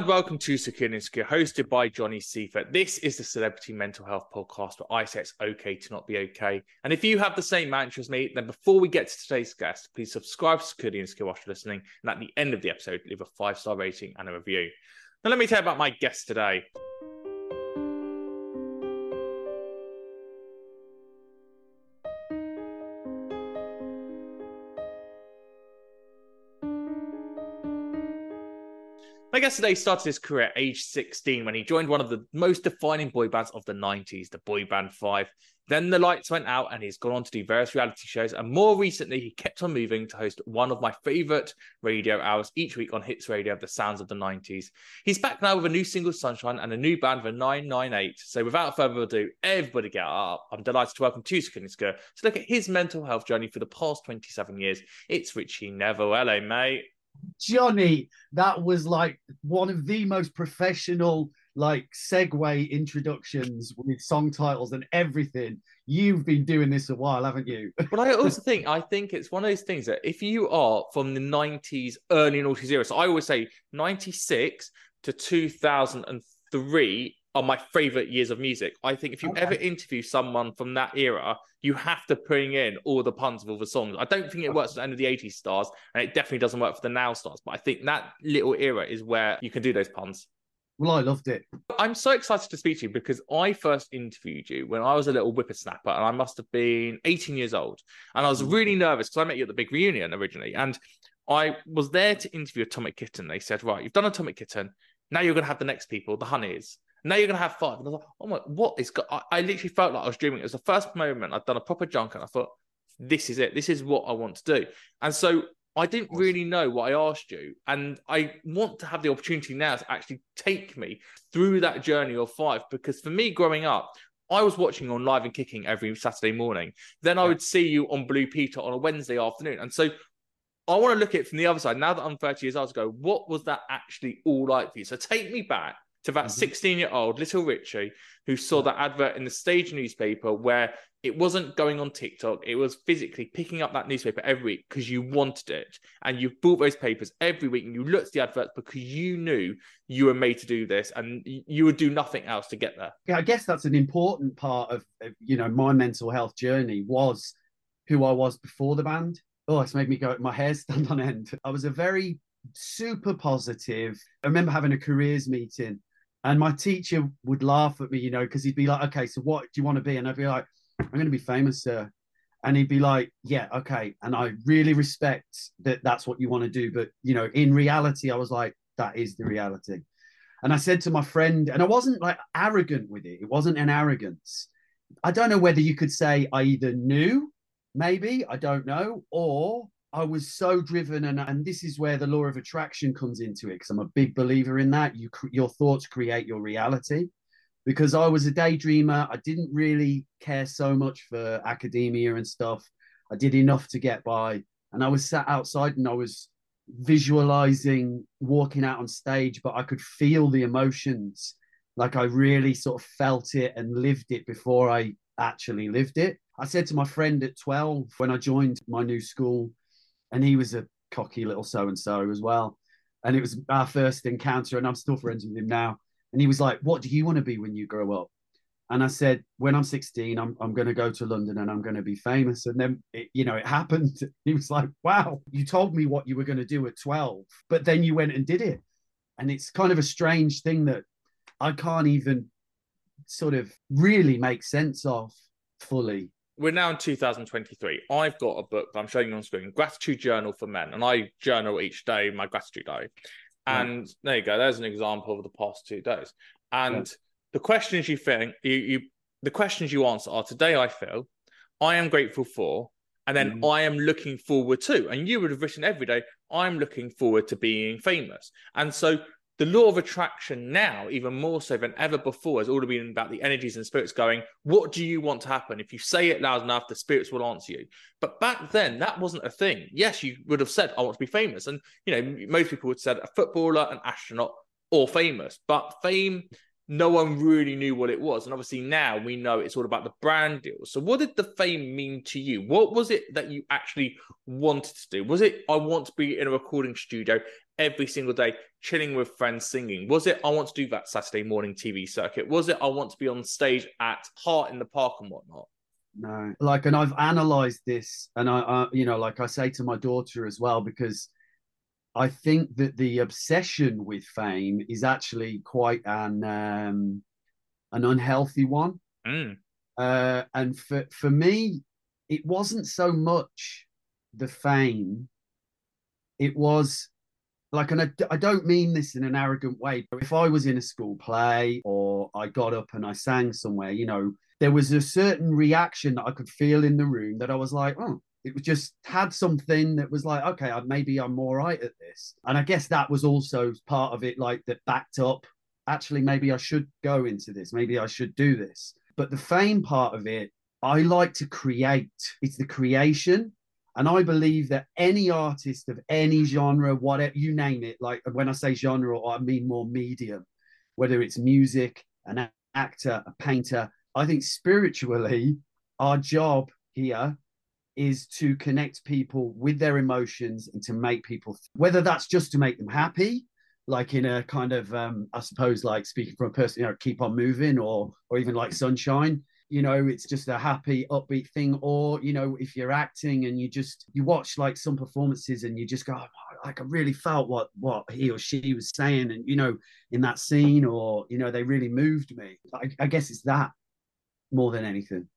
And welcome to Secure hosted by Johnny Seifert. This is the Celebrity Mental Health Podcast where I say it's okay to not be okay. And if you have the same mantra as me, then before we get to today's guest, please subscribe to Secure the Insecure while you're listening. And at the end of the episode, leave a five star rating and a review. Now, let me tell you about my guest today. Today started his career at age 16 when he joined one of the most defining boy bands of the 90s, the Boy Band 5. Then the lights went out and he's gone on to do various reality shows. And more recently, he kept on moving to host one of my favorite radio hours each week on Hits Radio, The Sounds of the 90s. He's back now with a new single, Sunshine, and a new band for 988. So without further ado, everybody get up. I'm delighted to welcome to Secure the Insecure to look at his mental health journey for the past 27 years. It's Ritchie Neville. Hello, mate. Johnny, that was like one of the most professional, like segue introductions with song titles and everything. You've been doing this a while, haven't you? but I also think I think it's one of those things that if you are from the '90s, early noughties era, so I always say '96 to 2003 are my favorite years of music. I think if you okay. ever interview someone from that era, you have to bring in all the puns of all the songs. I don't think it works at the end of the 80s stars, and it definitely doesn't work for the now stars. But I think that little era is where you can do those puns. Well, I loved it. I'm so excited to speak to you because I first interviewed you when I was a little whippersnapper and I must have been 18 years old. And I was mm. really nervous because I met you at the big reunion originally. And I was there to interview Atomic Kitten. They said, Right, you've done Atomic Kitten. Now you're going to have the next people, the Honeyz. Now you're gonna have five. And I was like, oh my, what is? Go-? I, I literally felt like I was dreaming. It was the first moment I'd done a proper junk, and I thought, this is it. This is what I want to do. And so I didn't really know what I asked you, and I want to have the opportunity now to actually take me through that journey of five. Because for me, growing up, I was watching on Live and Kicking every Saturday morning. Then I would see you on Blue Peter on a Wednesday afternoon, and so I want to look at it from the other side. Now that I'm 30 years old, go, what was that actually all like for you? So take me back to that mm-hmm. 16 year old little Richie who saw that advert in the stage newspaper where it wasn't going on TikTok, it was physically picking up that newspaper every week because you wanted it. And you bought those papers every week and you looked at the adverts because you knew you were made to do this and you would do nothing else to get there. Yeah, I guess that's an important part of, of you know, my mental health journey was who I was before the band. Oh, it's made me go, my hair stand on end. I was a very super positive. I remember having a careers meeting and my teacher would laugh at me, you know, because he'd be like, okay, so what do you want to be? And I'd be like, I'm going to be famous, sir. And he'd be like, yeah, okay. And I really respect that that's what you want to do. But, you know, in reality, I was like, that is the reality. And I said to my friend, and I wasn't like arrogant with it, it wasn't an arrogance. I don't know whether you could say I either knew, maybe, I don't know, or I was so driven, and and this is where the law of attraction comes into it because I'm a big believer in that. You your thoughts create your reality. Because I was a daydreamer, I didn't really care so much for academia and stuff. I did enough to get by, and I was sat outside and I was visualizing walking out on stage, but I could feel the emotions. Like I really sort of felt it and lived it before I actually lived it. I said to my friend at 12 when I joined my new school, and he was a cocky little so and so as well. and it was our first encounter, and I'm still friends with him now. And he was like, "What do you want to be when you grow up?" And I said, "When I'm 16, I'm I'm going to go to London and I'm going to be famous." And then, it, you know, it happened. He was like, "Wow, you told me what you were going to do at 12, but then you went and did it." And it's kind of a strange thing that I can't even sort of really make sense of fully. We're now in 2023. I've got a book that I'm showing you on screen, Gratitude Journal for Men, and I journal each day my gratitude diary. And yeah. there you go. There's an example of the past two days. And yeah. the questions you think you, you the questions you answer are today I feel, I am grateful for, and then mm. I am looking forward to. And you would have written every day, I'm looking forward to being famous. And so the law of attraction now, even more so than ever before, has all been about the energies and spirits going, What do you want to happen? If you say it loud enough, the spirits will answer you. But back then, that wasn't a thing. Yes, you would have said, I want to be famous. And, you know, most people would have said a footballer, an astronaut, or famous. But fame, no one really knew what it was. And obviously now we know it's all about the brand deal. So, what did the fame mean to you? What was it that you actually wanted to do? Was it, I want to be in a recording studio every single day, chilling with friends, singing? Was it, I want to do that Saturday morning TV circuit? Was it, I want to be on stage at Heart in the Park and whatnot? No, like, and I've analyzed this, and I, I, you know, like I say to my daughter as well, because I think that the obsession with fame is actually quite an um, an unhealthy one. Mm. Uh, and for for me, it wasn't so much the fame; it was like, and I, I don't mean this in an arrogant way. But if I was in a school play or I got up and I sang somewhere, you know, there was a certain reaction that I could feel in the room that I was like, oh, it was just had something that was like, okay, maybe I'm all right at this. And I guess that was also part of it, like that backed up. Actually, maybe I should go into this. Maybe I should do this. But the fame part of it, I like to create. It's the creation and I believe that any artist of any genre, whatever you name it, like when I say genre, I mean more medium, whether it's music, an actor, a painter, I think spiritually, our job here is to connect people with their emotions and to make people, whether that's just to make them happy, like in a kind of, um, I suppose, like speaking from a person, you know, keep on moving, or or even like sunshine, you know it's just a happy upbeat thing. Or you know if you're acting and you just you watch like some performances and you just go oh, like i really felt what what he or she was saying. And you know in that scene or you know they really moved me. I, I guess it's that more than anything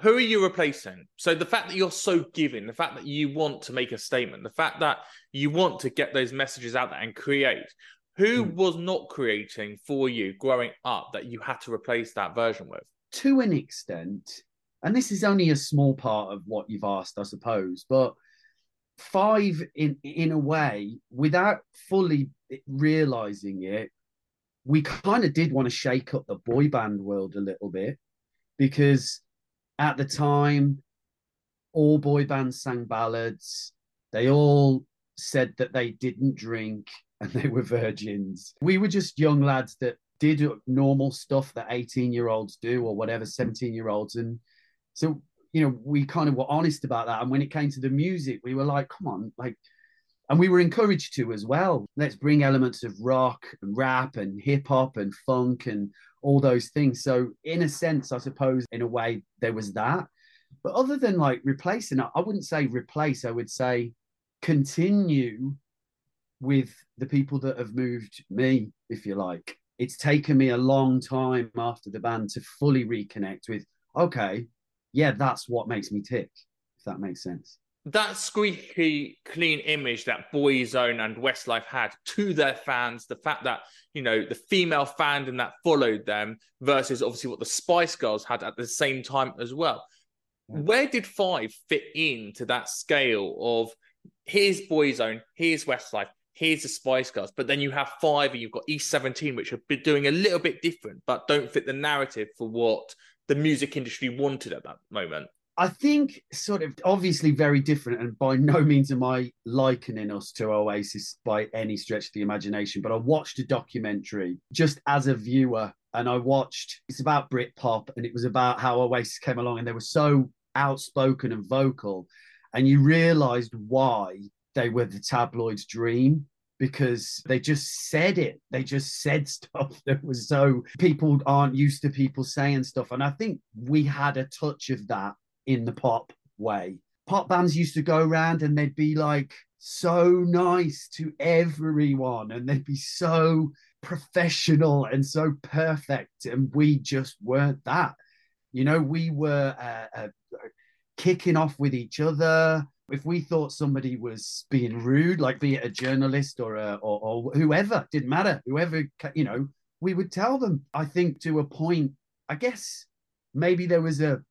who are you replacing? So the fact that you're so giving, the fact that you want to make a statement, the fact that you want to get those messages out there and create, who mm. was not creating for you growing up that you had to replace that version with? to an extent, and this is only a small part of what you've asked, I suppose, but five in in a way, without fully realizing it, we kind of did want to shake up the boy band world a little bit because at the time all boy bands sang ballads. They all said that they didn't drink and they were virgins. We were just young lads that did normal stuff that 18 year olds do or whatever 17 year olds and so you know we kind of were honest about that. And when it came to the music we were like come on like and we were encouraged to as well. Let's bring elements of rock and rap and hip hop and funk and all those things. So in a sense i suppose in a way there was that. But other than like replacing i wouldn't say replace i would say continue with the people that have moved me if you like. It's taken me a long time after the band to fully reconnect with okay yeah that's what makes me tick if that makes sense that squeaky clean image that boyzone and westlife had to their fans the fact that you know the female fandom that followed them versus obviously what the spice girls had at the same time as well where did five fit into that scale of here's boyzone here's westlife here's the Spice Girls, but then you have five, and you've got East 17, which have been doing a little bit different, but don't fit the narrative for what the music industry wanted at that moment. I think sort of obviously very different, and by no means am I likening us to Oasis by any stretch of the imagination. But I watched a documentary just as a viewer, and I watched it's about Britpop, and it was about how Oasis came along, and they were so outspoken and vocal, and you realised why they were the tabloid's dream because they just said it. They just said stuff that was so people aren't used to people saying stuff. And I think we had a touch of that in the pop way. Pop bands used to go around and they'd be like so nice to everyone and they'd be so professional and so perfect. And we just weren't that. You know, we were uh, uh, kicking off with each other. If we thought somebody was being rude, like be it a journalist or a, or, or whoever, didn't matter, whoever you know, we would tell them. I think to a point, I guess maybe there was a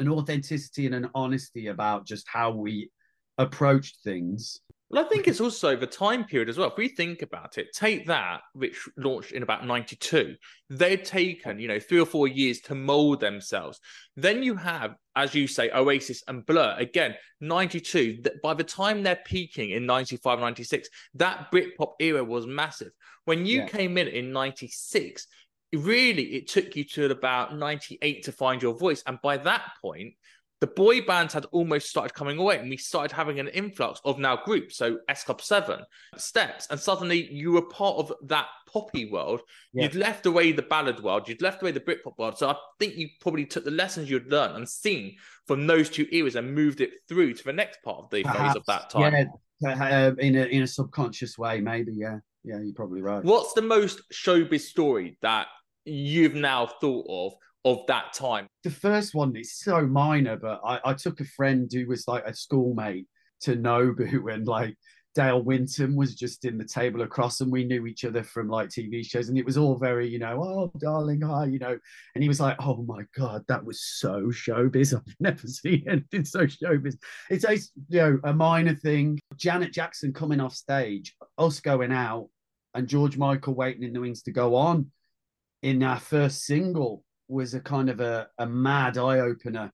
an authenticity and an honesty about just how we approached things well, I think it's also the time period as well. If we think about it, take that, which launched in about 92, they'd taken, you know, three or four years to mold themselves. Then you have, as you say, Oasis and Blur. Again, 92, by the time they're peaking in 95, 96, that Britpop era was massive. When you yeah. came in in 96, really it took you to about 98 to find your voice. And by that point, the boy bands had almost started coming away and we started having an influx of now groups so s club 7 steps. And suddenly you were part of that poppy world. Yeah. you'd left away the ballad world. You'd left away the britpop world. So i think you probably took the lessons you'd learned and seen from those two eras and moved it through to the next part of the Perhaps, phase of that time. yeah uh, in a in a subconscious way maybe yeah. Yeah you're probably right. What's the most showbiz story that you've now thought of of that time? The first one is so minor, but I, I took a friend who was like a schoolmate to Nobu and like Dale Winton was just in the table across and we knew each other from like TV shows and it was all very, you know, oh darling, hi, you know. And he was like, Oh my God, that was so showbiz. I've never seen anything so showbiz. It's a you know, a minor thing. Janet Jackson coming off stage, us going out, and George Michael waiting in the wings to go on in our first single was a kind of a, a mad eye opener,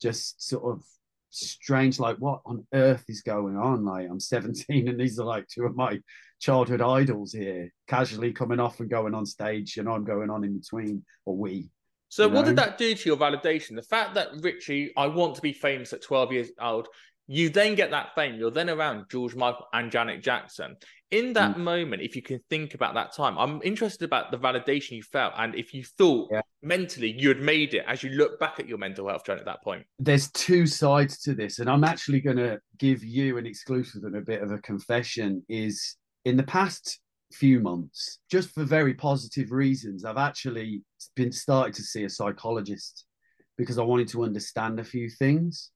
just sort of strange, like what on earth is going on? Like I'm 17 and these are like two of my childhood idols here, casually coming off and going on stage, and I'm going on in between, or we. So what know? did that do to your validation? The fact that Richie, I want to be famous at 12 years old, you then get that fame. You're then around George Michael and Janet Jackson. In that mm. moment, if you can think about that time, I'm interested about the validation you felt and if you thought yeah. mentally you had made it as you look back at your mental health journey at that point. There's two sides to this, and I'm actually going to give you an exclusive and a bit of a confession. Is in the past few months, just for very positive reasons, I've actually been started to see a psychologist because I wanted to understand a few things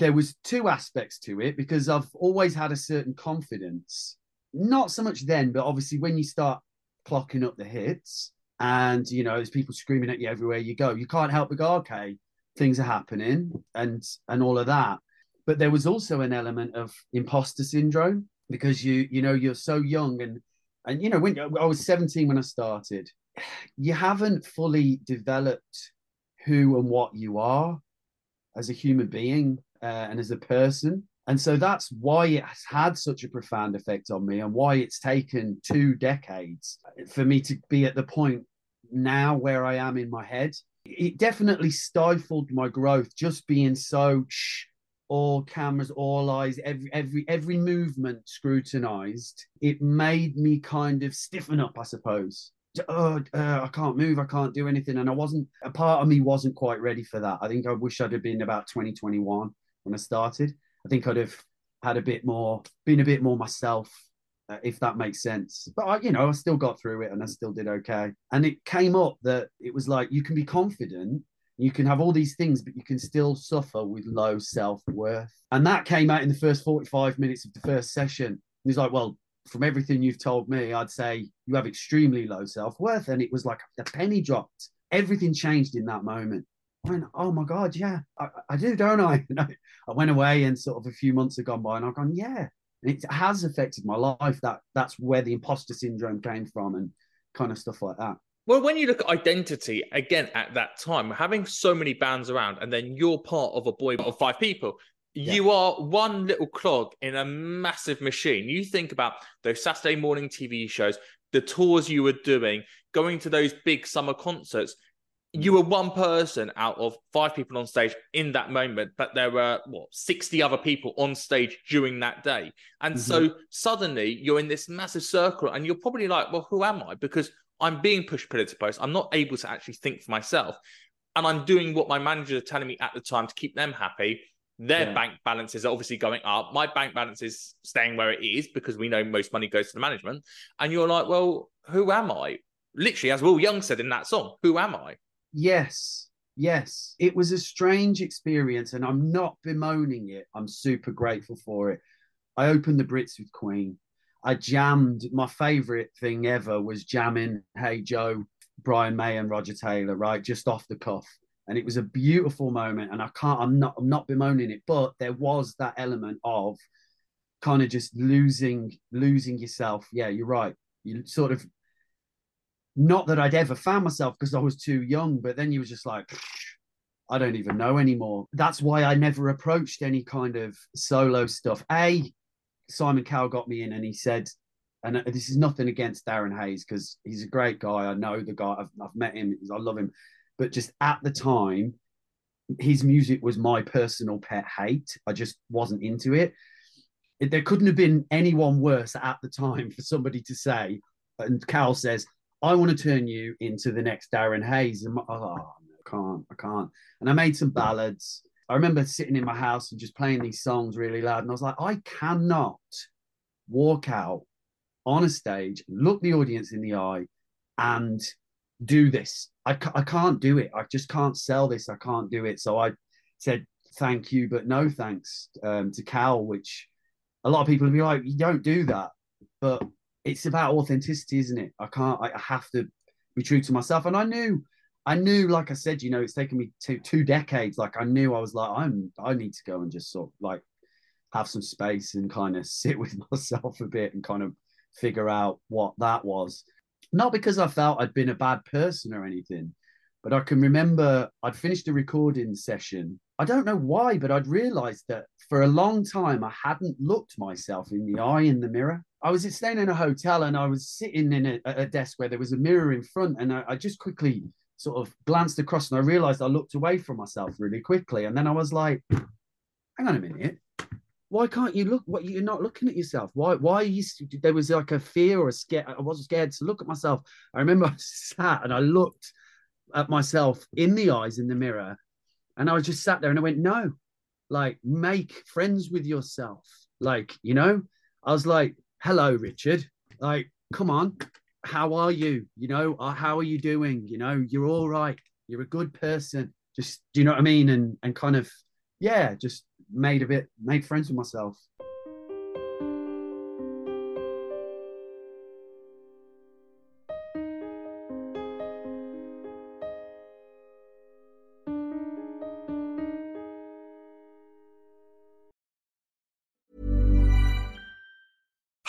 there was two aspects to it because I've always had a certain confidence. Not so much then, but obviously when you start clocking up the hits and you know there's people screaming at you everywhere you go, you can't help but go, okay, things are happening and and all of that. But there was also an element of imposter syndrome because you you know you're so young and and you know when I was 17 when I started, you haven't fully developed who and what you are as a human being uh, and as a person. And so that's why it has had such a profound effect on me and why it's taken two decades for me to be at the point now where I am in my head. It definitely stifled my growth just being so shh, all cameras, all eyes, every every every movement scrutinized. It made me kind of stiffen up, I suppose. Oh, uh, I can't move, I can't do anything, and I wasn't. A part of me wasn't quite ready for that. I think I wish I'd have been about 2021 when I started. I think I'd have had a bit more, been a bit more myself, uh, if that makes sense. But I, you know, I still got through it and I still did okay. And it came up that it was like you can be confident, you can have all these things, but you can still suffer with low self worth. And that came out in the first 45 minutes of the first session. He's like, well, from everything you've told me, I'd say you have extremely low self worth. And it was like a penny dropped. Everything changed in that moment. I went, oh my God, yeah, I, I do, don't I? You know, I went away and sort of a few months had gone by and I've gone, yeah, it has affected my life. That that's where the imposter syndrome came from and kind of stuff like that. Well, when you look at identity again at that time, having so many bands around, and then you're part of a boy of five people, yeah. you are one little clog in a massive machine. You think about those Saturday morning TV shows, the tours you were doing, going to those big summer concerts you were one person out of five people on stage in that moment, but there were what 60 other people on stage during that day. And mm-hmm. so suddenly you're in this massive circle and you're probably like, well, who am I? Because I'm being pushed pillar to post. I'm not able to actually think for myself. And I'm doing what my managers are telling me at the time to keep them happy. Their yeah. bank balances are obviously going up. My bank balance is staying where it is because we know most money goes to the management. And you're like, well, who am I? Literally, as Will Young said in that song, who am I? Yes, yes. It was a strange experience, and I'm not bemoaning it. I'm super grateful for it. I opened the Brits with Queen. I jammed. My favorite thing ever was jamming Hey Joe, Brian May, and Roger Taylor, right, just off the cuff. And it was a beautiful moment. And I can't. I'm not. I'm not bemoaning it, but there was that element of kind of just losing, losing yourself. Yeah, you're right. You sort of not that I'd ever found myself because I was too young, but then you was just like, I don't even know anymore. That's why I never approached any kind of solo stuff. A, Simon Cowell got me in and he said, and uh, this is nothing against Darren Hayes because he's a great guy. I know the guy, I've, I've met him, I love him. But just at the time, his music was my personal pet hate. I just wasn't into it. There couldn't have been anyone worse at the time for somebody to say, and Cowell says, I want to turn you into the next Darren Hayes. And oh, I can't, I can't. And I made some ballads. I remember sitting in my house and just playing these songs really loud. And I was like, I cannot walk out on a stage, look the audience in the eye, and do this. I, I can't do it. I just can't sell this. I can't do it. So I said, thank you, but no thanks um, to Cowell, which a lot of people would be like, you don't do that. But it's about authenticity, isn't it? I can't. I have to be true to myself. And I knew, I knew, like I said, you know, it's taken me two two decades. Like I knew I was like, I'm. I need to go and just sort of like have some space and kind of sit with myself a bit and kind of figure out what that was. Not because I felt I'd been a bad person or anything, but I can remember I'd finished a recording session. I don't know why, but I'd realized that for a long time I hadn't looked myself in the eye in the mirror. I was staying in a hotel and I was sitting in a, a desk where there was a mirror in front, and I, I, just quickly sort of glanced across and I realized I looked away from myself really quickly, and then I was like, "Hang on a minute, why can't you look? What you're not looking at yourself? Why? Why you? There was like a fear or a scare. I wasn't scared to look at myself. I remember I sat and I looked at myself in the eyes in the mirror, and I was just sat there and I went, "No, like make friends with yourself." Like you know, I was like hello, Richard. Like, come on, how are you? You know, uh, how are you doing? You know, you're all right. You're a good person. Just, do you know what I mean? And and kind of, yeah, just made a bit, made friends with myself.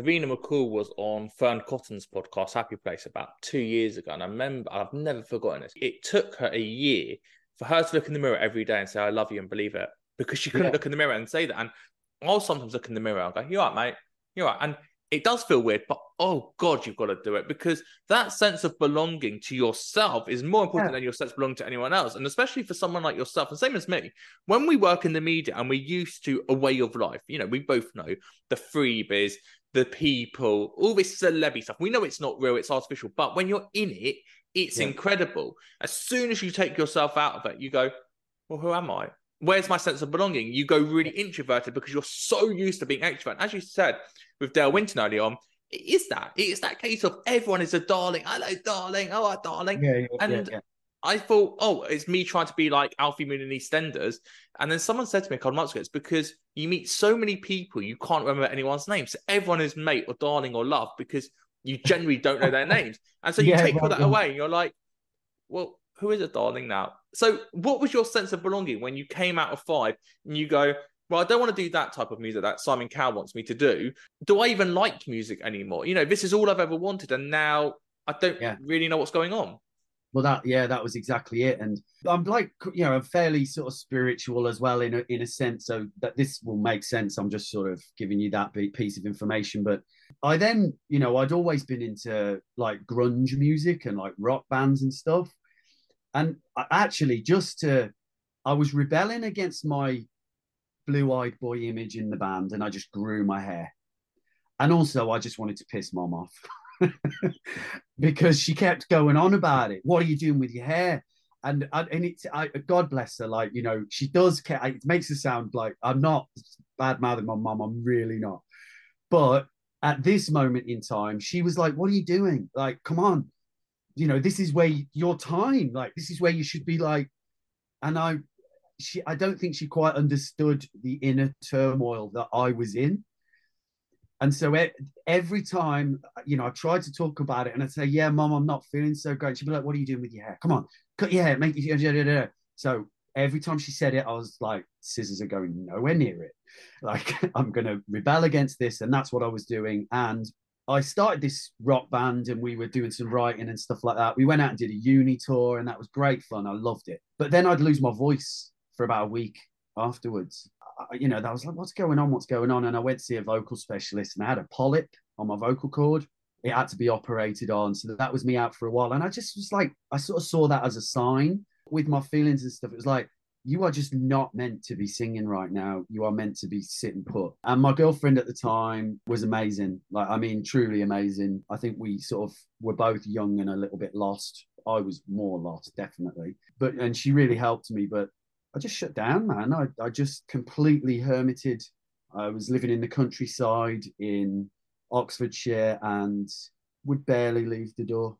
Davina McCall was on Fearne Cotton's podcast, Happy Place, about two years ago. And I remember, I've never forgotten this. It took her a year for her to look in the mirror every day and say, I love you and believe it because she couldn't Yeah. look in the mirror and say that. And I'll sometimes look in the mirror and go, You're right, mate. You're right. And it does feel weird, but oh God, you've got to do it because that sense of belonging to yourself is more important Yeah. than your sense of belonging to anyone else. And especially for someone like yourself, and same as me, when we work in the media and we're used to a way of life, you know, we both know the freebies, the people, all this celebrity stuff. We know it's not real, it's artificial, but when you're in it, it's Yeah. incredible. As soon as you take yourself out of it, you go, Well, who am I? Where's my sense of belonging? You go really introverted because you're so used to being extrovert. As you said with Dale Winton earlier on, it is that. It is that case of everyone is a darling. Hello, darling. Oh, darling. Yeah, yeah, And. I thought, oh, it's me trying to be like Alfie Moon and EastEnders. And then someone said to me a couple months ago, it's because you meet so many people you can't remember anyone's name. So everyone is mate or darling or love because you generally don't know their names. And so you Yeah, take all that away and you're like, well, who is a darling now? So what was your sense of belonging when you came out of five and you go, well, I don't want to do that type of music that Simon Cowell wants me to do. Do I even like music anymore? You know, this is all I've ever wanted. And now I don't Yeah. really know what's going on. Well, that yeah, that was exactly it. And I'm like, you know, I'm fairly sort of spiritual as well in a in a sense. So that this will make sense. I'm just sort of giving you that piece of information. But I then, you know, I'd always been into like grunge music and like rock bands and stuff. And I actually, just to, I was rebelling against my blue-eyed boy image in the band, and I just grew my hair. And also, I just wanted to piss mom off. because she kept going on about it. What are you doing with your hair? And and, it's I, God bless her. Like you know, she does. Care, it makes her sound like I'm not bad mouthing my mum. I'm really not. But at this moment in time, she was like, "What are you doing? Like, come on, you know, this is where your time. Like, this is where you should be. Like." And I, she, I don't think she quite understood the inner turmoil that I was in. And so every time, uh, you know, I tried to talk about it and I'd say, Yeah, mom, I'm not feeling so great. She'd be like, What are you doing with your hair? Come on, cut your hair, make you. da, da, da, da." So every time she said it, I was like, Scissors are going nowhere near it. Like, I'm going to rebel against this. And that's what I was doing. And I started this rock band and we were doing some writing and stuff like that. We went out and did a uni tour and that was great fun. I loved it. But then I'd lose my voice for about a week afterwards. I- you know, that was like, what's going on? What's going on? And I went to see a vocal specialist and I had a polyp on my vocal cord. It had to be operated on. So that was me out for a while. And I just was like, I sort of saw that as a sign with my feelings and stuff. It was like, you are just not meant to be singing right now. You are meant to be sitting put. And my girlfriend at the time was amazing. Like, I mean, truly amazing. I think we sort of were both young and a little bit lost. I was more lost, definitely. But, and she really helped me. But I just shut down, man. I, I just completely hermited. I was living in the countryside in Oxfordshire and would barely leave the door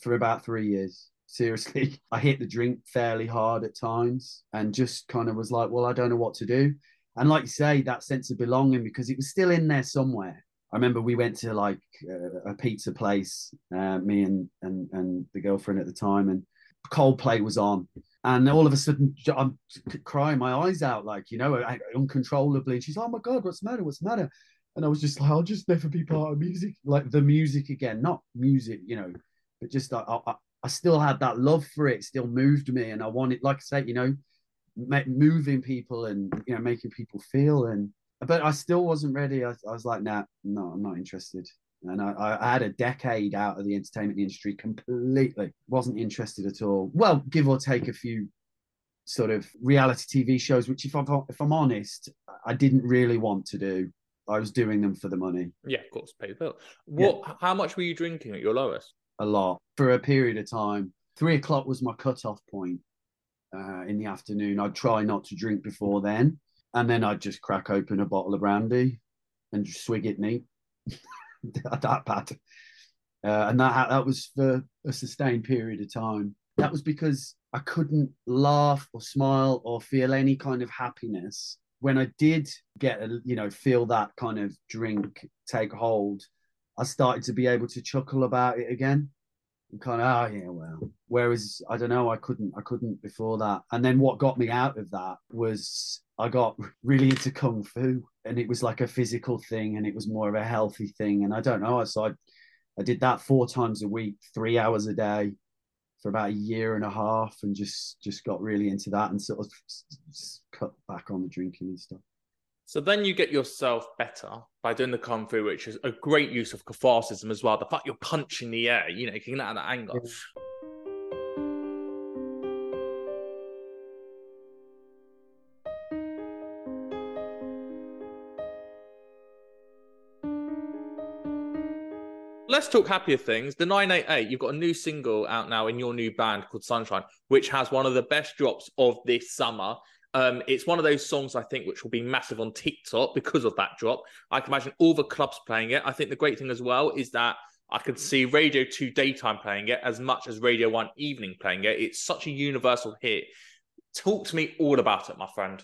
for about three years. Seriously, I hit the drink fairly hard at times and just kind of was like, well, I don't know what to do. And like you say, that sense of belonging because it was still in there somewhere. I remember we went to like uh, a pizza place, uh, me and, and and the girlfriend at the time, and Coldplay was on, and all of a sudden I'm crying my eyes out, like you know, uncontrollably. And she's, "Oh my god, what's the matter? What's the matter?" And I was just like, "I'll just never be part of music, like the music again, not music, you know, but just I, I, I still had that love for it, still moved me, and I wanted, like I said, you know, moving people and you know making people feel and but I still wasn't ready. I, I was like, nah, no, I'm not interested. And I, I, had a decade out of the entertainment industry completely. Wasn't interested at all. Well, give or take a few sort of reality TV shows, which, if I'm if I'm honest, I didn't really want to do. I was doing them for the money. Yeah, of course, pay the bill. What? Yeah. How much were you drinking at your lowest? A lot for a period of time. Three o'clock was my cut-off point uh, in the afternoon. I'd try not to drink before then, and then I'd just crack open a bottle of brandy and just swig it neat. that bad, uh, and that that was for a sustained period of time. That was because I couldn't laugh or smile or feel any kind of happiness when I did get a, you know feel that kind of drink take hold. I started to be able to chuckle about it again and kind of oh yeah well whereas i don't know i couldn't i couldn't before that and then what got me out of that was i got really into kung fu and it was like a physical thing and it was more of a healthy thing and i don't know so i, I did that four times a week three hours a day for about a year and a half and just just got really into that and sort of cut back on the drinking and stuff so then you get yourself better by doing the kung fu, which is a great use of catharsism as well. The fact you're punching the air, you know, you can get out of that anger. Yeah. Let's talk happier things. The 988, you've got a new single out now in your new band called Sunshine, which has one of the best drops of this summer. Um, it's one of those songs I think which will be massive on TikTok because of that drop. I can imagine all the clubs playing it. I think the great thing as well is that I could see Radio 2 daytime playing it as much as Radio 1 evening playing it. It's such a universal hit. Talk to me all about it, my friend.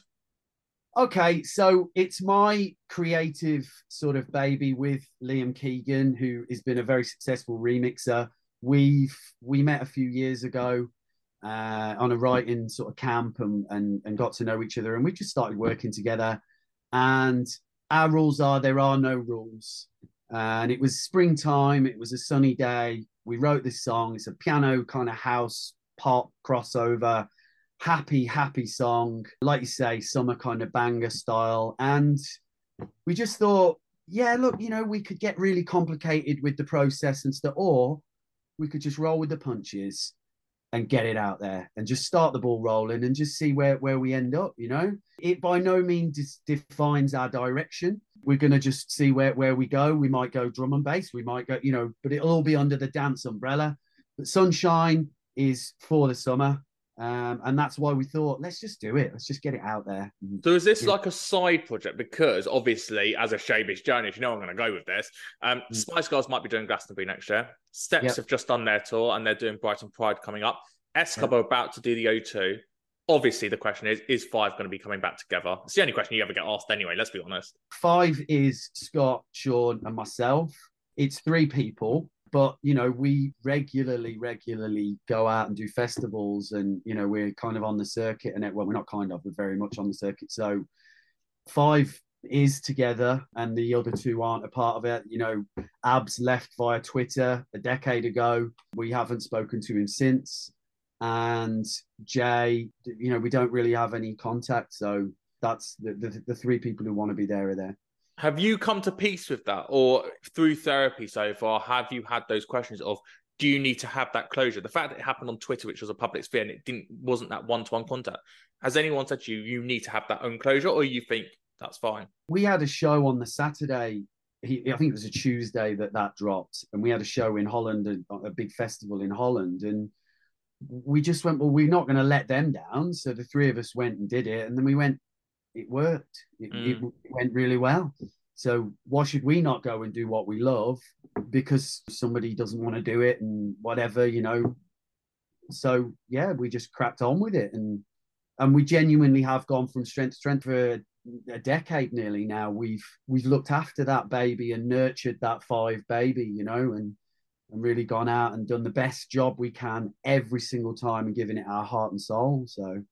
Okay, so it's my creative sort of baby with Liam Keegan, who has been a very successful remixer. We've we met a few years ago uh, on a writing sort of camp and, and and got to know each other, and we just started working together. And our rules are there are no rules. And it was springtime. It was a sunny day. We wrote this song. It's a piano kind of house pop crossover, happy, happy song. Like you say, summer kind of banger style. And we just thought, yeah, look, you know, we could get really complicated with the process and stuff, or we could just roll with the punches and get it out there and just start the ball rolling and just see where, where we end up, you know? It by no means defines our direction. We're going to just see where, where we go. We might go drum and bass, we might go, you know, but it'll all be under the dance umbrella. But Sunshine is for the summer. Um, and that's why we thought, let's just do it. Let's just get it out there. So is this yeah. like a side project? Because obviously, as a Showbiz journey, if you know I'm going to go with this, um, mm. Spice Girls might be doing Glastonbury next year. Steps yep. have just done their tour and they're doing Brighton Pride coming up. S Club yep. are about to do the O2. Obviously, the question is: Is Five going to be coming back together? It's the only question you ever get asked, anyway. Let's be honest. Five is Scott, Sean, and myself. It's three people but you know we regularly regularly go out and do festivals and you know we're kind of on the circuit and well we're not kind of we're very much on the circuit. So five is together and the other two aren't a part of it. You know Abz left via twitter a decade ago. We haven't spoken to him since. And jay you know we don't really have any contact. So that's the, the, the three people who want to be there are there have you come to peace with that, or through therapy so far, have you had those questions of do you need to have that closure? The fact that it happened on Twitter, which was a public sphere, and it didn't wasn't that one to one contact. Has anyone said to you you need to have that own closure, or you think that's fine? We had a show on the Saturday. He, I think it was a Tuesday that that dropped, and we had a show in Holland, a, uh, a big festival in Holland, and we just went, well, we're not going to let them down. So the three of us went and did it, and then we went, it worked. It, mm. it, went really well. So why should we not go and do what we love because somebody doesn't want to do it and whatever, you know? So yeah, we just cracked on with it and and we genuinely have gone from strength to strength for a decade nearly now. We've we've looked after that baby and nurtured that five baby, you know, and and really gone out and done the best job we can every single time and giving it our heart and soul. So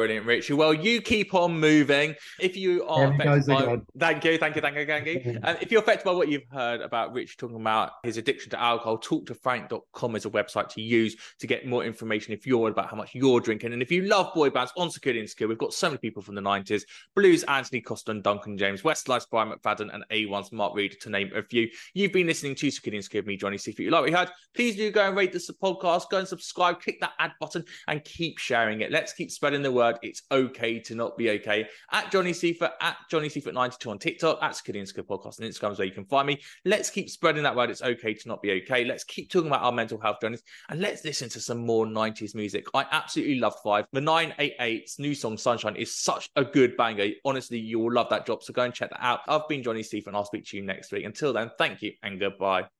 brilliant, Richie. Well, you keep on moving. If you are he affected by, thank you, thank you, thank you, thank you. And um, if you're affected by what you've heard about Rich talking about his addiction to alcohol, talktofrank.com is a website to use to get more information if you're worried about how much you're drinking. And if you love boy bands on Secure the Insecure, we've got so many people from the 90s Blue's, Antony Costa and Duncan James, Westlife's Brian McFadden, and A1's Mark Read, to name a few. You've been listening to Secure the Insecure with me, Johnny C. If you like what you heard, please do go and rate this podcast, go and subscribe, click that add button, and keep sharing it. Let's keep spreading the word. It's okay to not be okay. At Johnny Seifert, at Johnny Seifert92 on TikTok, at and Podcast on Instagram is where you can find me. Let's keep spreading that word. It's okay to not be okay. Let's keep talking about our mental health journeys and let's listen to some more 90s music. I absolutely love Five. The 988's new song Sunshine is such a good banger. Honestly, you will love that drop. So go and check that out. I've been Johnny Seifert and I'll speak to you next week. Until then, thank you and goodbye.